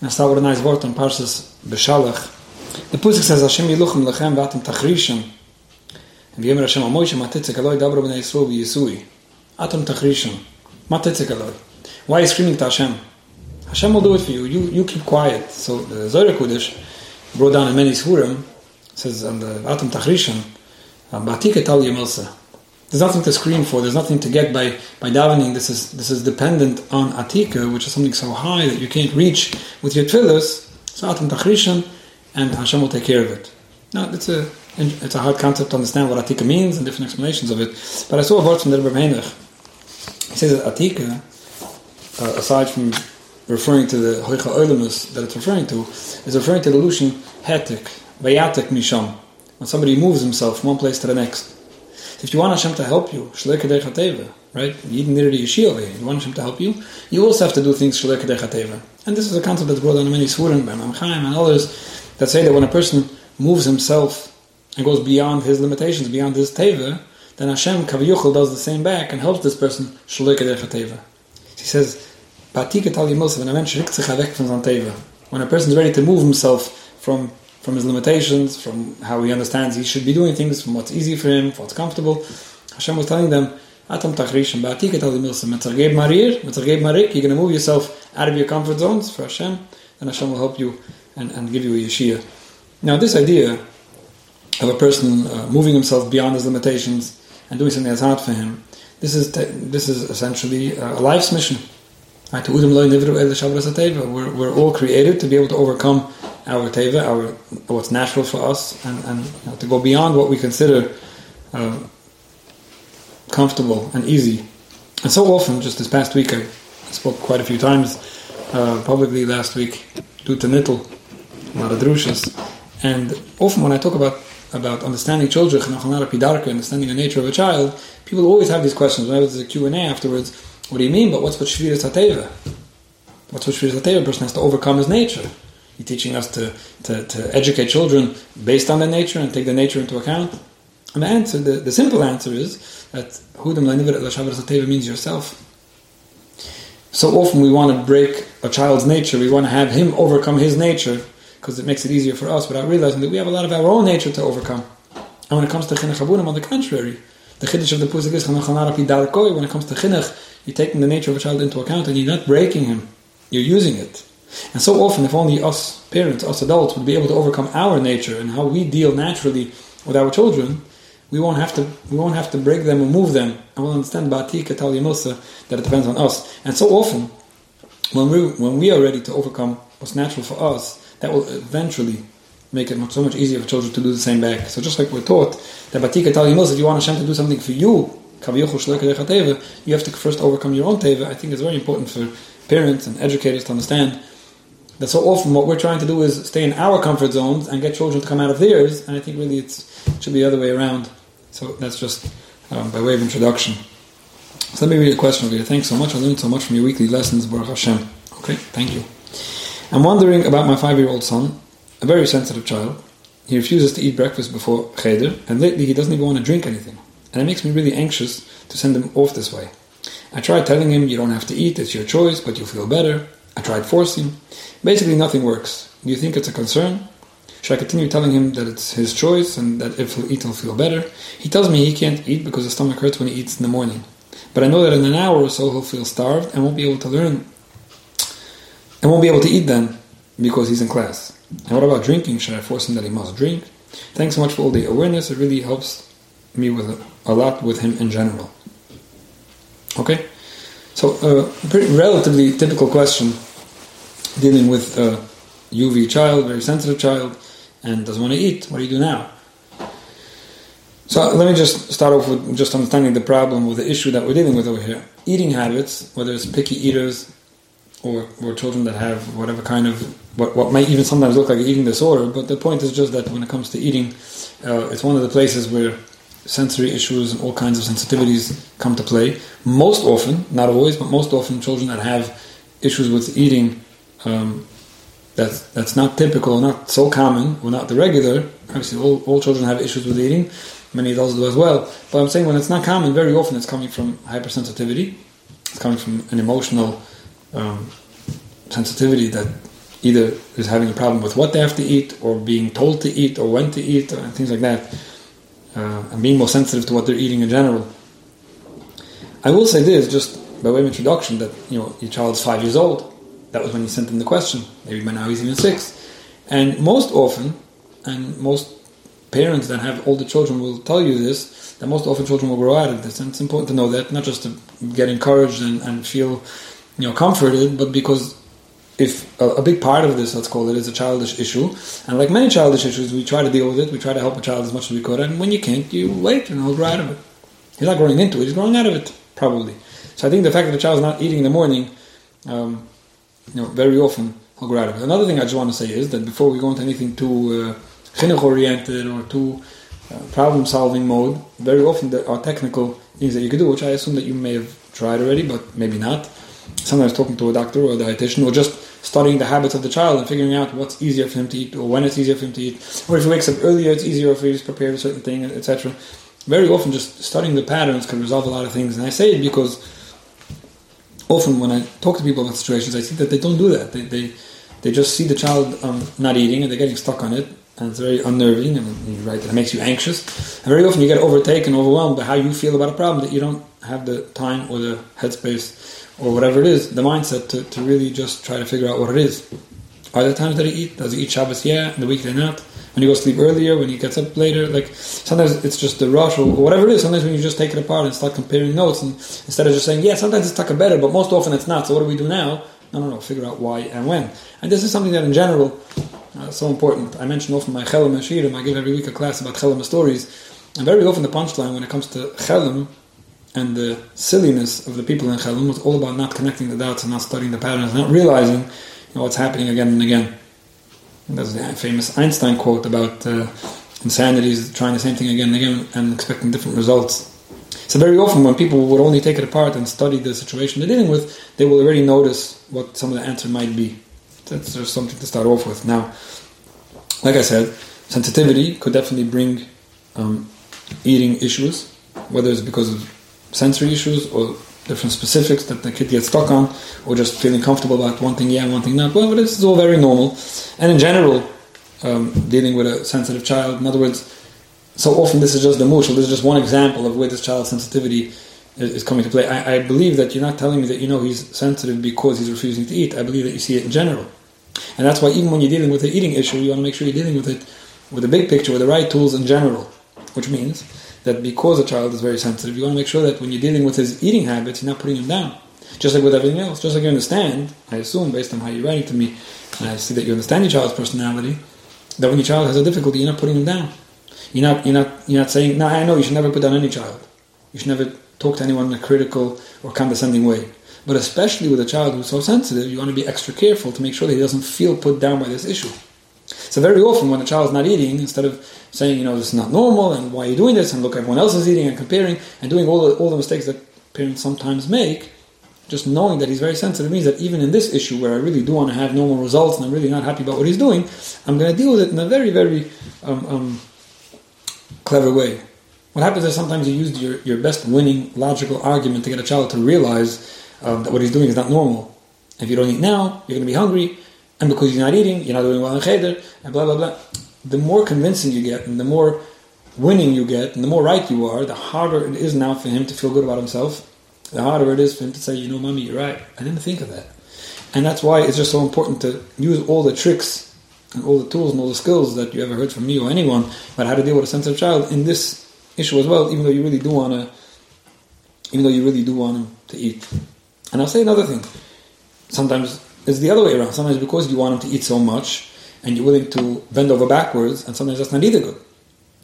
And I start with a nice word on Parshas Beshalach. The Pusik says, Hashem yiluchem lechem vatem tachrishim. And v'yemer Hashem amoyshe matitzik aloi dabro b'nei Yisroel v'yisui. Atom tachrishim. Matitzik aloi. Why are you screaming to Hashem? Hashem will do it for you. You, you keep quiet. So the Zohar Kodesh brought down in many Shurim, says on the Atom tachrishim, Batik etal yemilsa. There's nothing to scream for. There's nothing to get by, by davening. This is this is dependent on atika, which is something so high that you can't reach with your tefillas. So atam tachrishan, and Hashem will take care of it. Now it's a it's a hard concept to understand what atika means and different explanations of it. But I saw a word from the Rebbe. He says that atika, uh, aside from referring to the hoicha oilimus that it's referring to, is referring to the lution hetik, vayatek misham, when somebody moves himself from one place to the next. If you want Hashem to help you, right? You need a Yeshua You want Hashem to help you, you also have to do things And this is a concept that's brought on many Surim by Imam Chaim and others that say that when a person moves himself and goes beyond his limitations, beyond his teva, then Hashem Kaviyuchel does the same back and helps this person He says, when a person is ready to move himself from from his limitations, from how he understands he should be doing things, from what's easy for him, what's comfortable. Hashem was telling them, Atam tachrishim ba'atiket al milsim, metzargeb marir, metzargeb marik, you're going to move yourself out of your comfort zones for Hashem, and Hashem will help you and, and give you a yeshia. Now this idea of a person uh, moving himself beyond his limitations and doing something that's hard for him, this is, te- this is essentially a life's mission. We're, we're all created to be able to overcome our teva, our what's natural for us, and, and you know, to go beyond what we consider uh, comfortable and easy. And so often, just this past week, I spoke quite a few times uh, publicly last week due to Nittel, a lot of drushas, and often when I talk about about understanding children, understanding the nature of a child, people always have these questions. Whenever there's a Q&A afterwards, what do you mean? But what's what Shviras HaTeva? What's what Shviras HaTeva? A person has to overcome his nature. You're teaching us to, to, to educate children based on their nature and take their nature into account. And the answer, the, the simple answer is that Hudam Teva means yourself. So often we want to break a child's nature, we want to have him overcome his nature because it makes it easier for us without realizing that we have a lot of our own nature to overcome. And when it comes to Chinuch Abunim, on the contrary, the Chiddush of the Pusik is when it comes to Chinuch, you're taking the nature of a child into account and you're not breaking him, you're using it. And so often, if only us parents, us adults, would be able to overcome our nature and how we deal naturally with our children, we won't have to we won't have to break them or move them, and we'll understand Ba'atika Talyamusa that it depends on us. And so often, when we when we are ready to overcome what's natural for us, that will eventually make it so much easier for children to do the same back. So just like we're taught that Batika Talyamusa, if you want Hashem to do something for you, you have to first overcome your own teva. I think it's very important for parents and educators to understand so often what we're trying to do is stay in our comfort zones and get children to come out of theirs, and I think really it should be the other way around. So that's just um, by way of introduction. So let me read a question over here. Thanks so much. I learned so much from your weekly lessons, Baruch Hashem. Okay, thank you. I'm wondering about my five-year-old son, a very sensitive child. He refuses to eat breakfast before cheder, and lately he doesn't even want to drink anything. And it makes me really anxious to send him off this way. I tried telling him, you don't have to eat, it's your choice, but you'll feel better. I tried forcing. Basically, nothing works. Do you think it's a concern? Should I continue telling him that it's his choice and that if he'll eat, he'll feel better? He tells me he can't eat because his stomach hurts when he eats in the morning. But I know that in an hour or so he'll feel starved and won't be able to learn and won't be able to eat then because he's in class. And what about drinking? Should I force him that he must drink? Thanks so much for all the awareness. It really helps me with a, lot with him in general. Okay? So, a uh, relatively typical question dealing with a UV child, very sensitive child, and doesn't want to eat. What do you do now? So let me just start off with just understanding the problem with the issue that we're dealing with over here. Eating habits, whether it's picky eaters or, or children that have whatever kind of, what, what might even sometimes look like eating disorder, but the point is just that when it comes to eating, uh, it's one of the places where sensory issues and all kinds of sensitivities come to play. Most often, not always, but most often, children that have issues with eating um, that's that's not typical, not so common, or not the regular. Obviously, all, all children have issues with eating. Many adults do as well. But I'm saying when it's not common, very often it's coming from hypersensitivity. It's coming from an emotional um, sensitivity that either is having a problem with what they have to eat, or being told to eat, or when to eat, and things like that, uh, and being more sensitive to what they're eating in general. I will say this, just by way of introduction, that you know your child's five years old. That was when you sent him the question. Maybe by now he's even six. And most often, and most parents that have older children will tell you this, that most often children will grow out of this. And it's important to know that, not just to get encouraged and, and feel you know, comforted, but because if a, a, big part of this, let's call it, is a childish issue, and like many childish issues, we try to deal with it, we try to help a child as much as we could, and when you can't, you wait and he'll grow out of it. He's not growing into it, he's growing out of it, probably. So I think the fact that the child's not eating in the morning, um, you know, very often grow out of it. Another thing I just want to say is that before we go into anything too uh, oriented or too uh, problem solving mode, very often there are technical things that you could do, which I assume that you may have tried already, but maybe not. Sometimes talking to a doctor or a dietitian, or just studying the habits of the child and figuring out what's easier for him to eat, or when it's easier for him to eat, or if he wakes up earlier, it's easier if he's prepared a certain thing, etc. Very often, just studying the patterns can resolve a lot of things, and I say it because often when I talk to people about situations, I see that they don't do that. They they, they just see the child um, not eating and they're getting stuck on it, and it's very unnerving and right it makes you anxious. And very often you get overtaken overwhelmed by how you feel about a problem that you don't have the time or the headspace or whatever it is the mindset to, to really just try to figure out what it is. Are there times that he eat? Does he eat Shabbos? Yeah. The weekday not when he goes to sleep earlier when he gets up later like sometimes it's just the rush or whatever it is sometimes when you just take it apart and start comparing notes and instead of just saying yeah sometimes it's taka better but most often it's not so what do we do now no no no figure out why and when and this is something that in general uh, so important. I mention often my Chelm Shirim. I give every week a class about Chelm stories. And very often the punchline when it comes to Chelm and the silliness of the people in Chelm was all about not connecting the dots and not studying the patterns, not realizing you know, what's happening again and again. And that's the famous Einstein quote about uh, insanity is trying the same thing again and again and expecting different results. So very often when people would only take it apart and study the situation they're dealing with, they will already notice what some of the answer might be that's just something to start off with. Now, like I said, sensitivity could definitely bring um, eating issues, whether it's because of sensory issues or different specifics that the kid gets stuck on, or just feeling comfortable about one thing yeah, one thing not. Well, this is all very normal. And in general, um, dealing with a sensitive child, in other words, so often this is just the mushal, this is just one example of where this child's sensitivity is coming to play. I, I, believe that you're not telling me that you know he's sensitive because he's refusing to eat. I believe that you see it in general. And that's why even when you're dealing with an eating issue, you want to make sure you're dealing with it with the big picture, with the right tools in general. Which means that because a child is very sensitive, you want to make sure that when you're dealing with his eating habits, you're not putting him down. Just like with everything else. Just like you understand, I assume, based on how you're writing to me, and I see that you understand your child's personality, that when your child has a difficulty, you're not putting him down. You're not, you're not, you're not saying, no, I know you should never put down any child. You should never talk to anyone in a critical or condescending way. But especially with a child who's so sensitive, you want to be extra careful to make sure that he doesn't feel put down by this issue. So very often when a child is not eating, instead of saying, you know, this is not normal and why are you doing this and look, everyone else is eating and comparing and doing all the, all the mistakes that parents sometimes make, just knowing that he's very sensitive means that even in this issue where I really do want to have normal results and I'm really not happy about what he's doing, I'm going to deal with it in a very, very um, um, clever way. What happens is sometimes you use your, your best winning logical argument to get a child to realize um, that what he's doing is not normal. If you don't eat now, you're going to be hungry, and because you're not eating, you're not doing well in cheder, and blah blah blah. The more convincing you get, and the more winning you get, and the more right you are, the harder it is now for him to feel good about himself. The harder it is for him to say, you know, mommy, you're right. I didn't think of that. And that's why it's just so important to use all the tricks and all the tools and all the skills that you ever heard from me or anyone about how to deal with a sensitive child in this issue as well, even though you really do want to, even though you really do want him to eat. And I'll say another thing. Sometimes it's the other way around. Sometimes because you want him to eat so much and you're willing to bend over backwards, and sometimes that's not either good.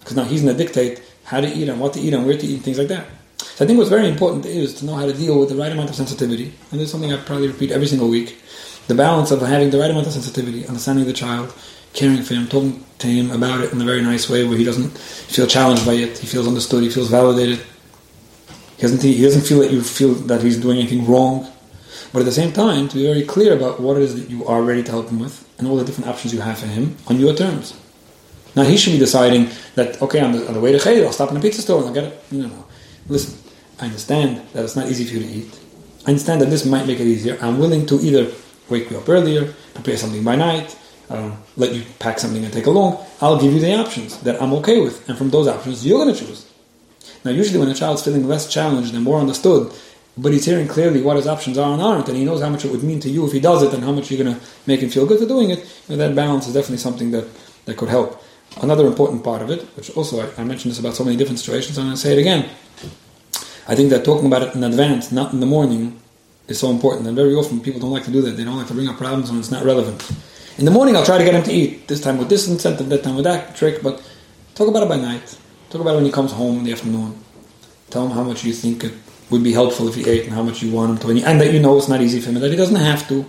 Because now he's going to dictate how to eat and what to eat and where to eat and things like that. So I think what's very important is to know how to deal with the right amount of sensitivity. And this is something I probably repeat every single week. The balance of having the right amount of sensitivity, understanding the child, caring for him, talking to him about it in a very nice way where he doesn't feel challenged by it, he feels understood, he feels validated, he doesn't, he doesn't feel that you feel that he's doing anything wrong. But at the same time, to be very clear about what it is that you are ready to help him with and all the different options you have for him on your terms. Now he should be deciding that, okay, on the, on the way to Cheder, I'll stop in a pizza store and I'll get it. No, no. Listen, I understand that it's not easy for you to eat. I understand that this might make it easier. I'm willing to either wake you up earlier, prepare something by night, um, let you pack something and take along. I'll give you the options that I'm okay with, and from those options, you're going to choose. Now, usually when a child's feeling less challenged and more understood, but he's hearing clearly what his options are and aren't, and he knows how much it would mean to you if he does it and how much you're going to make him feel good for doing it, you know, that balance is definitely something that, that could help. Another important part of it, which also I, I mentioned this about so many different situations, I'm going to say it again. I think that talking about it in advance, not in the morning, is so important. And very often people don't like to do that. They don't like to bring up problems when it's not relevant. In the morning, I'll try to get him to eat. This time with this incentive, that time with that trick. But talk about it by night. Talk about it when he comes home in the afternoon. Tell him how much you think it would be helpful if he ate and how much you want him to. And that you know it's not easy for him that he doesn't have to. You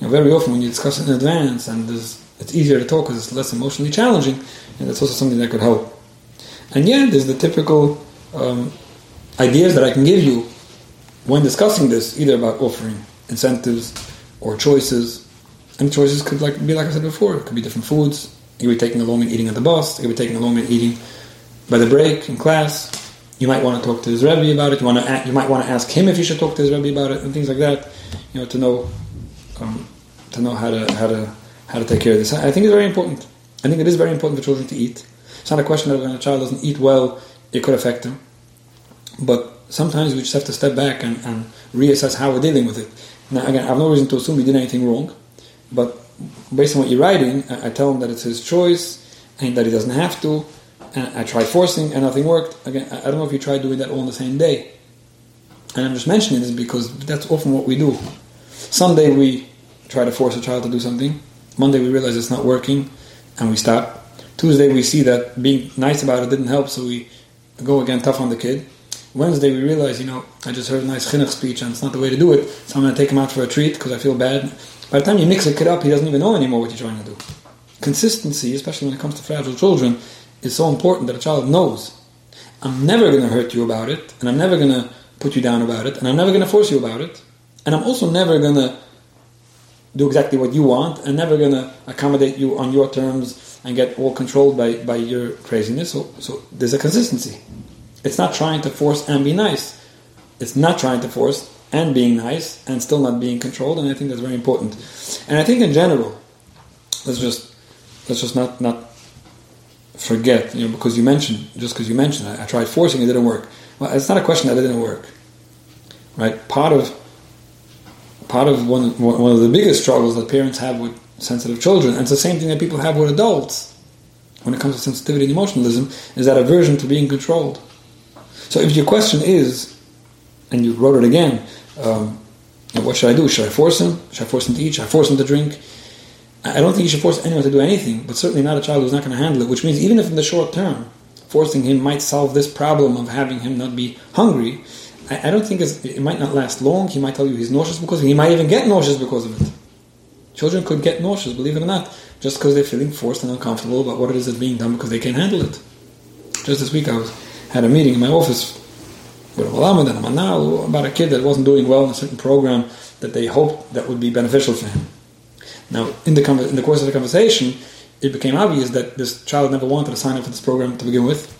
know, very often when you discuss it in advance and it's easier to talk because it's less emotionally challenging, and that's also something that could help. And yeah, there's the typical um, ideas that I can give you when discussing this, either about offering incentives or choices. And choices could like be like I said before, it could be different foods. You could be taking along and eating at the bus. You could be taking along and eating by the break in class. You might want to talk to his rebbe about it. You want to you might want to ask him if you should talk to his rebbe about it and things like that. You know to know um, to know how to how to how to take care of this. I think it's very important. I think it is very important for children to eat. It's not a question that when a child doesn't eat well, it could affect him. But sometimes we just have to step back and, and reassess how we're dealing with it. Now, again, I have no reason to assume he did anything wrong, but based on what you're writing, I, I tell him that it's his choice and that he doesn't have to. And I tried forcing and nothing worked. Again, I don't know if you tried doing that all on the same day. And I'm just mentioning this because that's often what we do. Sunday we try to force a child to do something. Monday we realize it's not working and we stop. Tuesday we see that being nice about it didn't help, so we go again tough on the kid. Wednesday we realize, you know, I just heard a nice chinuch speech and it's not the way to do it, so I'm going to take him out for a treat because I feel bad. By the time you mix a kid up, he doesn't even know anymore what you're trying to do. Consistency, especially when it comes to fragile children, is so important that a child knows. I'm never going to hurt you about it, and I'm never going to put you down about it, and I'm never going to force you about it, and I'm also never going to do exactly what you want, and never going to accommodate you on your terms and get all controlled by, by your craziness. So, so there's a consistency. It's not trying to force and be nice. It's not trying to force and being nice and still not being controlled, and I think that's very important. And I think in general, let's just let's just not not forget, you know, because you mentioned just because you mentioned I, I tried forcing it didn't work. Well, it's not a question that it didn't work, right? Part of part of one one of the biggest struggles that parents have with sensitive children, and it's the same thing that people have with adults when it comes to sensitivity and emotionalism, is that aversion to being controlled. So if your question is, and you wrote it again, um, what should I do? Should I force him? Should I force him to eat? Should I force him to drink? I don't think you should force anyone to do anything, but certainly not a child who's not going to handle it, which means even if in the short term, forcing him might solve this problem of having him not be hungry, I, I don't think it might not last long. He might tell you he's nauseous because he might even get nauseous because of it. Children could get nauseous, believe it or not, just because they're feeling forced and uncomfortable about what it is that's being done because they can't handle it. Just this week I was had a meeting in my office with a Malamed and a Manal about a kid that wasn't doing well in a certain program that they hoped that would be beneficial for him. Now, in the, in the course of the conversation, it became obvious that this child never wanted to sign up for this program to begin with.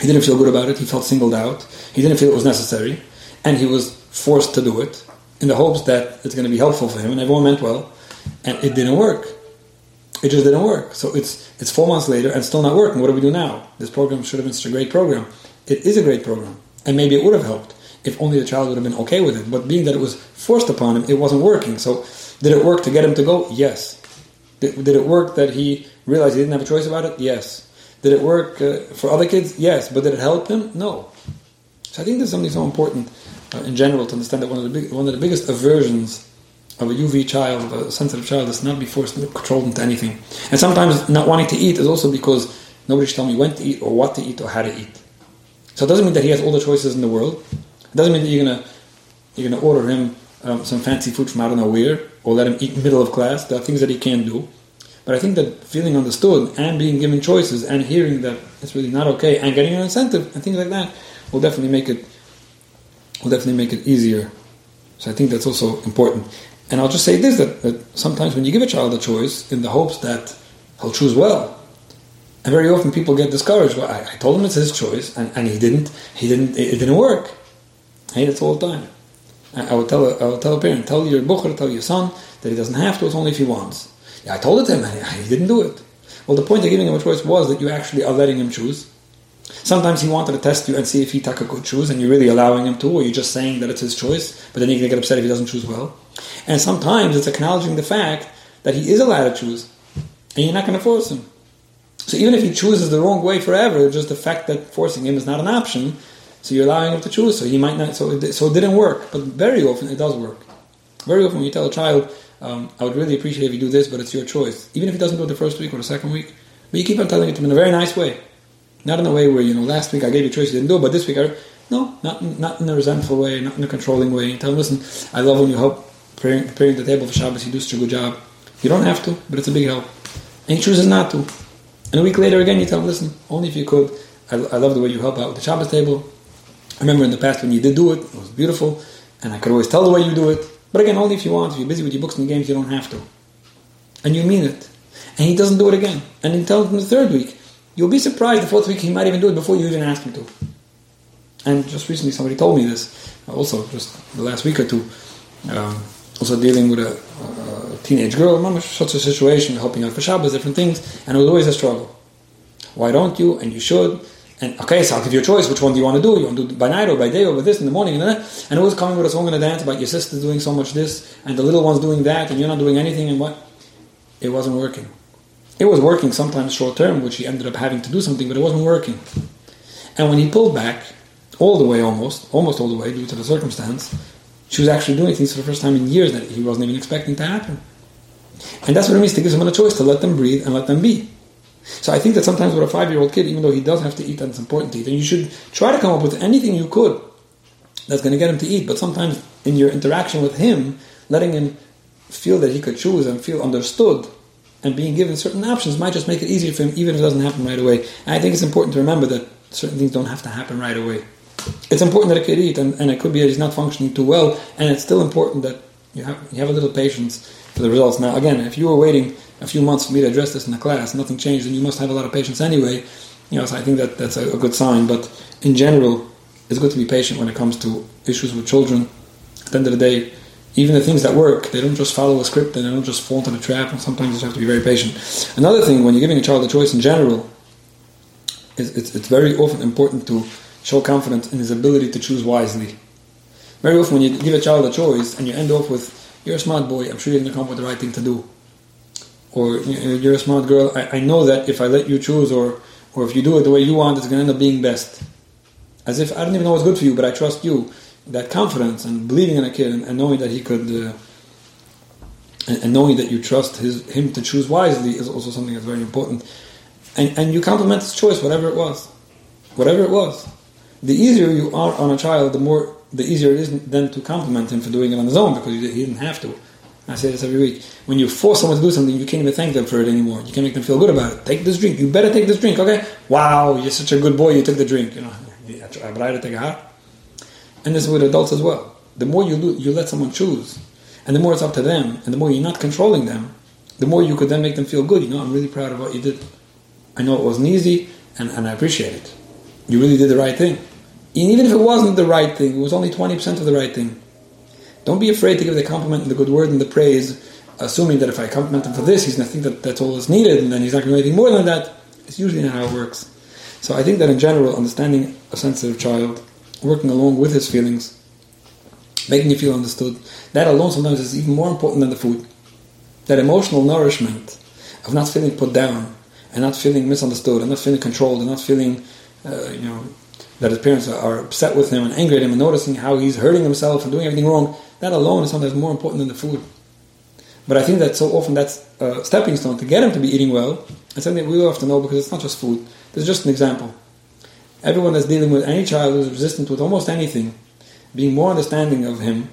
He didn't feel good about it. He felt singled out. He didn't feel it was necessary. And he was forced to do it in the hopes that it's going to be helpful for him. And everyone meant well. And it didn't work. It just didn't work. So it's it's four months later and still not working. What do we do now? This program should have been such a great program. It is a great program, and maybe it would have helped if only the child would have been okay with it. But being that it was forced upon him, it wasn't working. So did it work to get him to go? Yes. Did, did it work that he realized he didn't have a choice about it? Yes. Did it work uh, for other kids? Yes. But did it help him? No. So I think there's something so important uh, in general to understand that one of the big, one of the biggest aversions of a UV child, a sensitive child, is not be forced and controlled into anything. And sometimes not wanting to eat is also because nobody should tell me when to eat or what to eat or how to eat. So it doesn't mean that he has all the choices in the world. It doesn't mean that you're gonna you're gonna order him um, some fancy food from I don't know where or let him eat middle of class. There are things that he can't do. But I think that feeling understood and being given choices and hearing that it's really not okay and getting an incentive and things like that will definitely make it will definitely make it easier. So I think that's also important. And I'll just say this that, that sometimes when you give a child a choice in the hopes that he'll choose well, and very often people get discouraged. Well, I, I told him it's his choice, and, and he didn't. He didn't. It, it didn't work. Hey, that's all the time. I, would tell I would tell a parent, tell your bucher, tell your son that he doesn't have to. It's only if he wants. Yeah, I told it to him, and he didn't do it. Well, the point of giving him a choice was that you actually are letting him choose. Sometimes he wanted to test you and see if he taka could choose, and you're really allowing him to, or you're just saying that it's his choice, but then you're going to get upset if he doesn't choose well. And sometimes it's acknowledging the fact that he is allowed to choose, and you're not going to force him. So even if he chooses the wrong way forever, just the fact that forcing him is not an option, so you're allowing him to choose. So he might not. So it, so it didn't work, but very often it does work. Very often when you tell a child, um, "I would really appreciate if you do this, but it's your choice," even if he doesn't do it the first week or the second week, but you keep on telling it to him in a very nice way, not in a way where you know last week I gave you a choice you didn't do it, but this week I no, not not in a resentful way, not in a controlling way. You tell him, "Listen, I love when you help preparing, preparing the table for Shabbos. You do such a good job. You don't have to, but it's a big help." And he chooses not to. And a week later again, you tell him, "Listen, only if you could. I, I love the way you help out with the Shabbos table. I remember in the past when you did do it, it was beautiful, and I could always tell the way you do it. But again, only if you want. If you're busy with your books and games, you don't have to. And you mean it. And he doesn't do it again. And he tells him the third week. You'll be surprised the fourth week he might even do it before you even ask him to. And just recently somebody told me this, also just the last week or two, um, also dealing with a, a teenage girl, such a situation, helping out for Shabbos, different things, and it was always a struggle. Why don't you? And you should. And okay, so I'll give you a choice. Which one do you want to do? You want to do by night or by day or by this in the morning and that? And it was coming with a song and a dance about your sister doing so much this and the little one's doing that and you're not doing anything and what? It wasn't working. It was working sometimes short term, which he ended up having to do something, but it wasn't working. And when he pulled back, all the way almost, almost all the way due to the circumstance, she was actually doing things for the first time in years that he wasn't even expecting to happen. And that's what it means to give someone a choice, to let them breathe and let them be. So I think that sometimes with a five-year-old kid, even though he does have to eat and it's important to eat, and you should try to come up with anything you could that's going to get him to eat. But sometimes in your interaction with him, letting him feel that he could choose and feel understood and being given certain options might just make it easier for him, even if it doesn't happen right away. And I think it's important to remember that certain things don't have to happen right away. It's important that a kid eat, and, and it could be that he's not functioning too well, and it's still important that you have you have a little patience the results. Now, again, if you were waiting a few months for me to address this in the class, nothing changed, and you must have a lot of patience anyway. You know, so I think that that's a, a good sign. But in general, it's good to be patient when it comes to issues with children. At the end of the day, even the things that work, they don't just follow a script and they don't just fall into the trap, and sometimes you just have to be very patient. Another thing, when you're giving a child a choice in general, is it's, it's very often important to show confidence in his ability to choose wisely. Very often, when you give a child a choice and you end off with, You're a smart boy, I'm sure you're going to come up with the right thing to do or you're a smart girl. I, I, know that if I let you choose, or or if you do it the way you want, it's going to end up being best. As if I don't even know what's good for you, but I trust you. That confidence and believing in a kid and, and knowing that he could, uh, and, and, knowing that you trust his him to choose wisely is also something that's very important. And and you compliment his choice, whatever it was, whatever it was. The easier you are on a child, the more the easier it is then to compliment him for doing it on his own because he didn't have to. I say this every week. When you force someone to do something, you can't even thank them for it anymore. You can't make them feel good about it. Take this drink. You better take this drink, okay? Wow, you're such a good boy. You took the drink. You know, but I had to take a heart. And this is with adults as well. The more you you let someone choose, and the more it's up to them, and the more you're not controlling them, the more you could then make them feel good. You know, I'm really proud of what you did. I know it wasn't easy, and, and I appreciate it. You really did the right thing. Even if it wasn't the right thing, it was only 20% of the right thing don't be afraid to give the compliment and the good word and the praise, assuming that if I compliment him for this, he's going to think that that's all that's needed, and then he's not going to do anything more than that. It's usually not how it works. So I think that in general, understanding a sensitive child, working along with his feelings, making you feel understood, that alone sometimes is even more important than the food. That emotional nourishment of not feeling put down and not feeling misunderstood and not feeling controlled and not feeling, uh, you know, that his parents are upset with him and angry at him and noticing how he's hurting himself and doing everything wrong that alone is sometimes more important than the food. But I think that so often that's a stepping stone to get him to be eating well. It's something we have to know because it's not just food. This is just an example. Everyone that's dealing with any child who's resistant with almost anything, being more understanding of him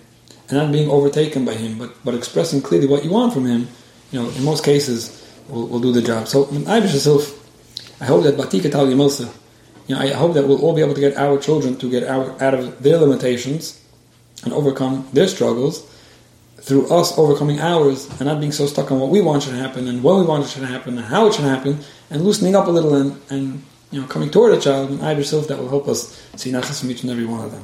and not being overtaken by him, but, but expressing clearly what you want from him, you know, in most cases will, will do the job. So I hope that Batika Tal you know, I hope that we'll all be able to get our children to get out, out of their limitations and overcome their struggles through us overcoming ours and not being so stuck on what we want should happen and when we want it should happen and how it should happen and loosening up a little and, and you know coming toward a child and I yourself that will help us see not from each and every one of them.